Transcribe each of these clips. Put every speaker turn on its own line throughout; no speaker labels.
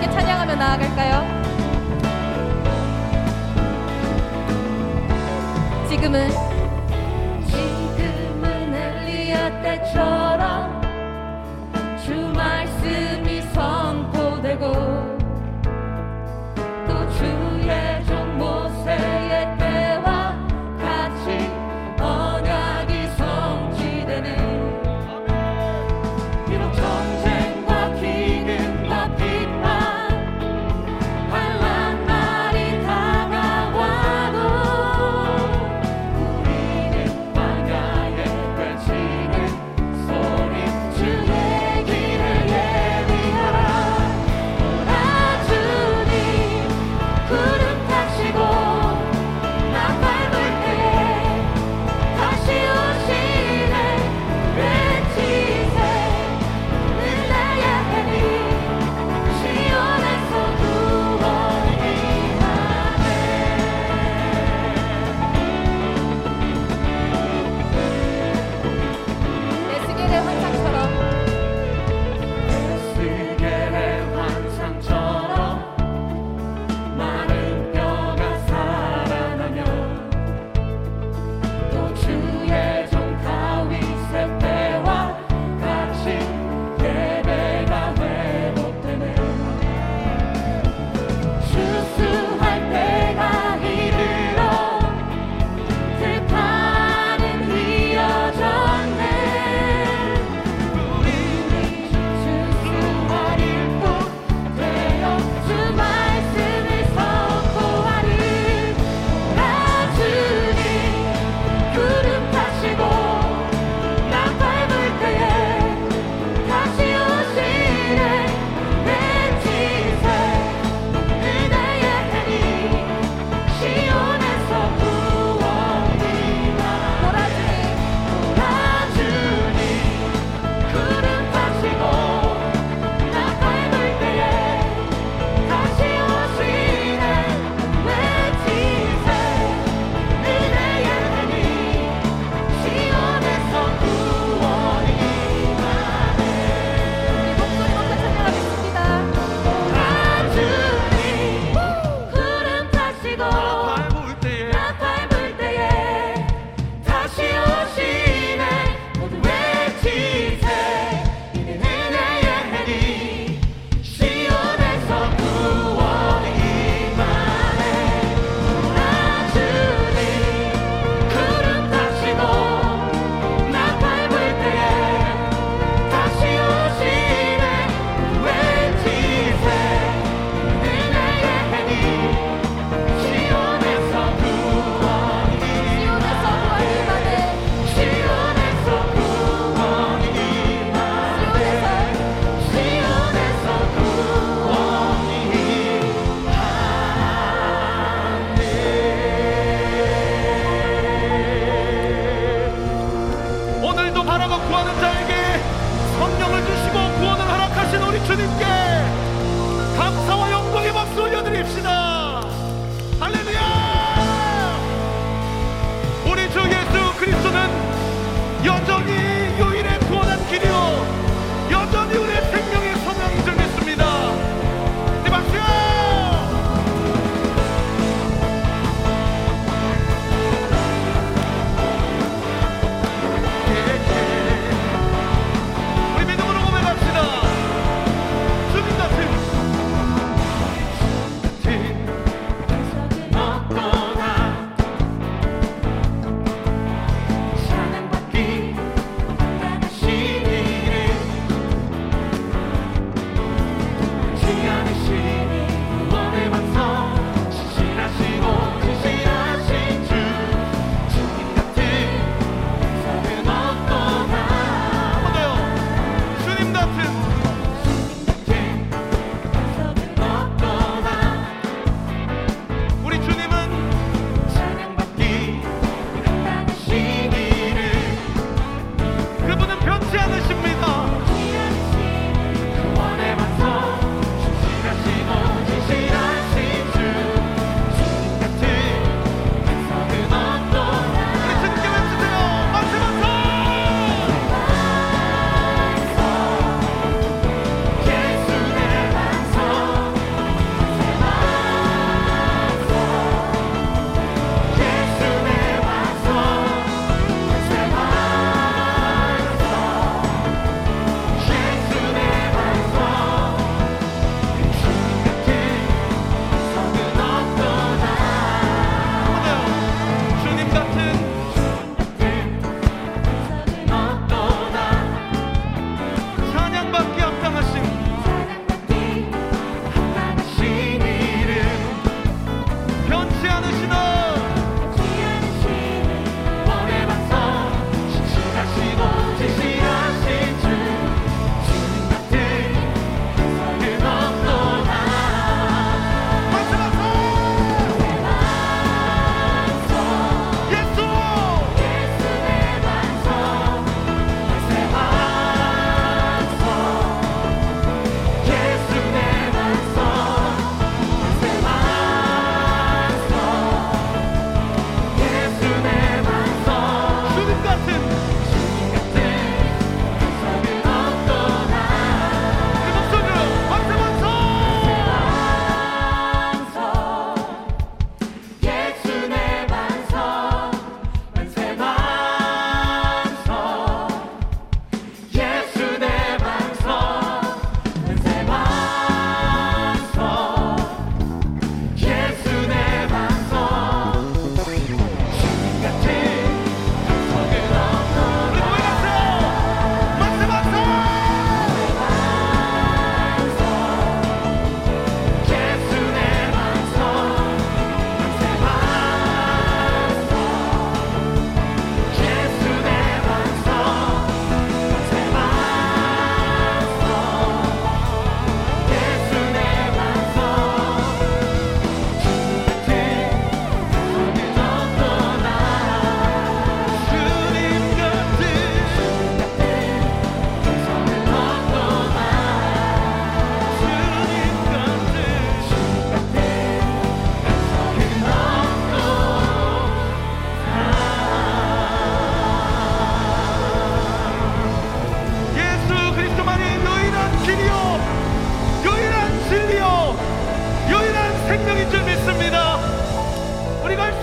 你查呀？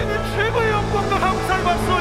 드리는 최고의 영광과 감사를 받소.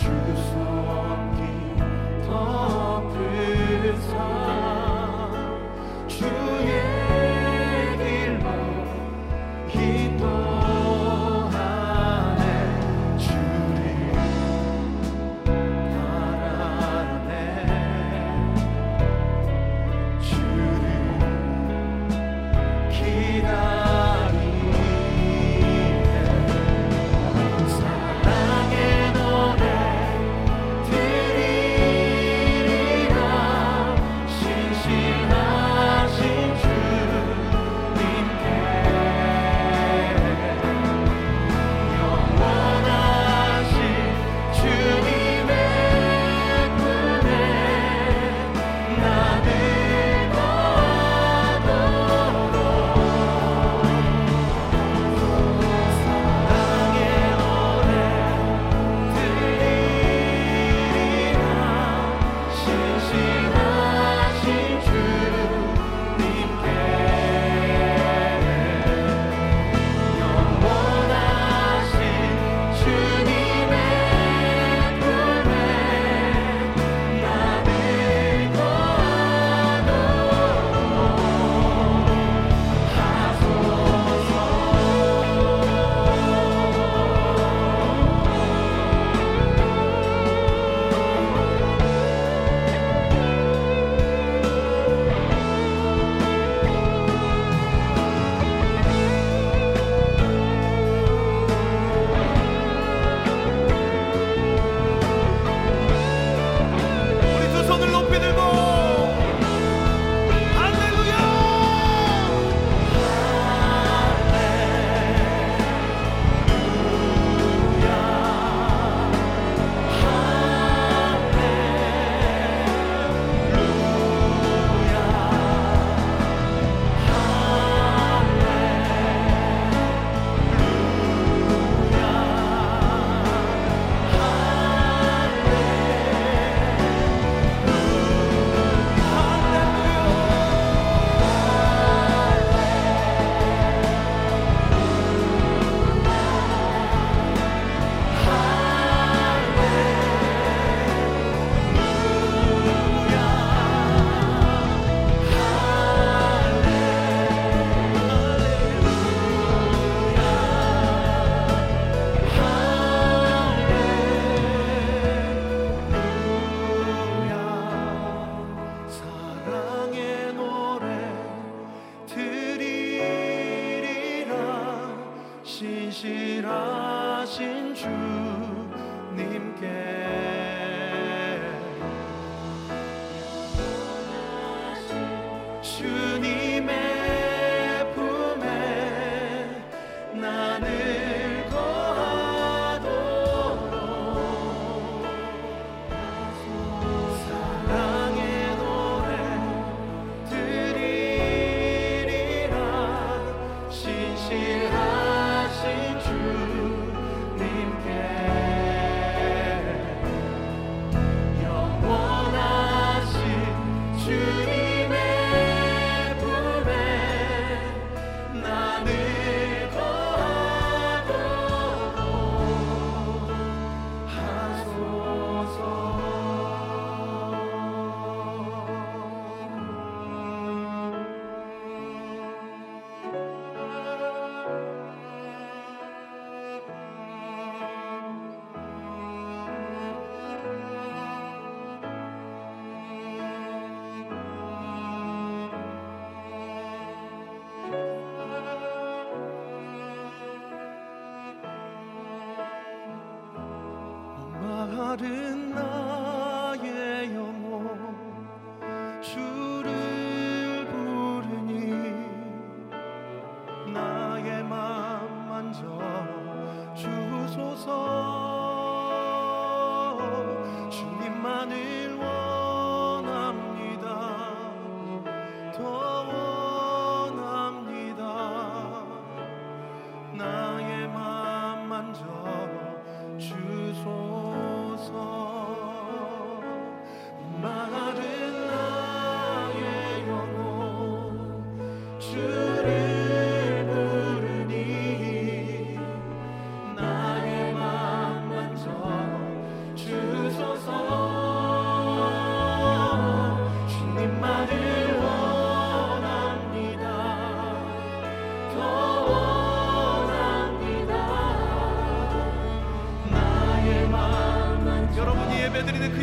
truth.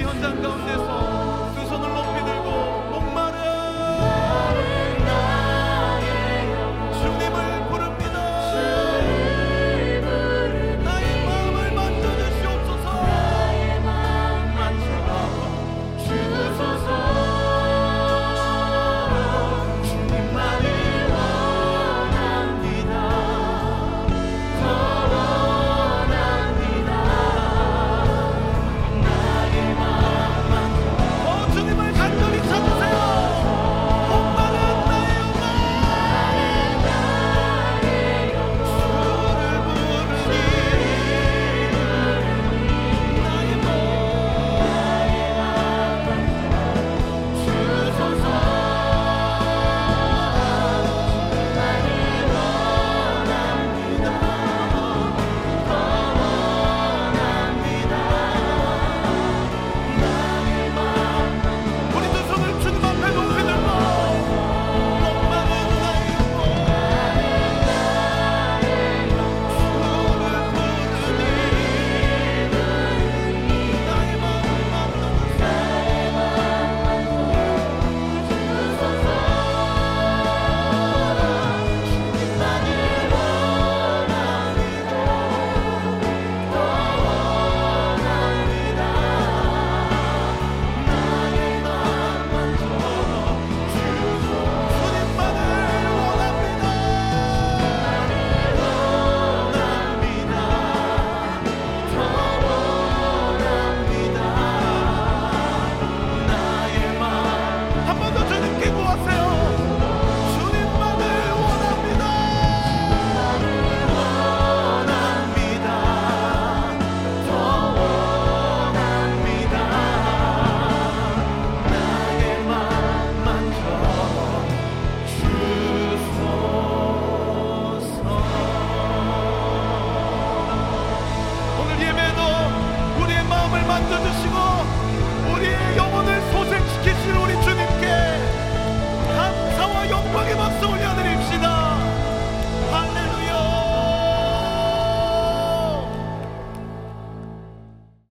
Senhor, sangão, Jesus.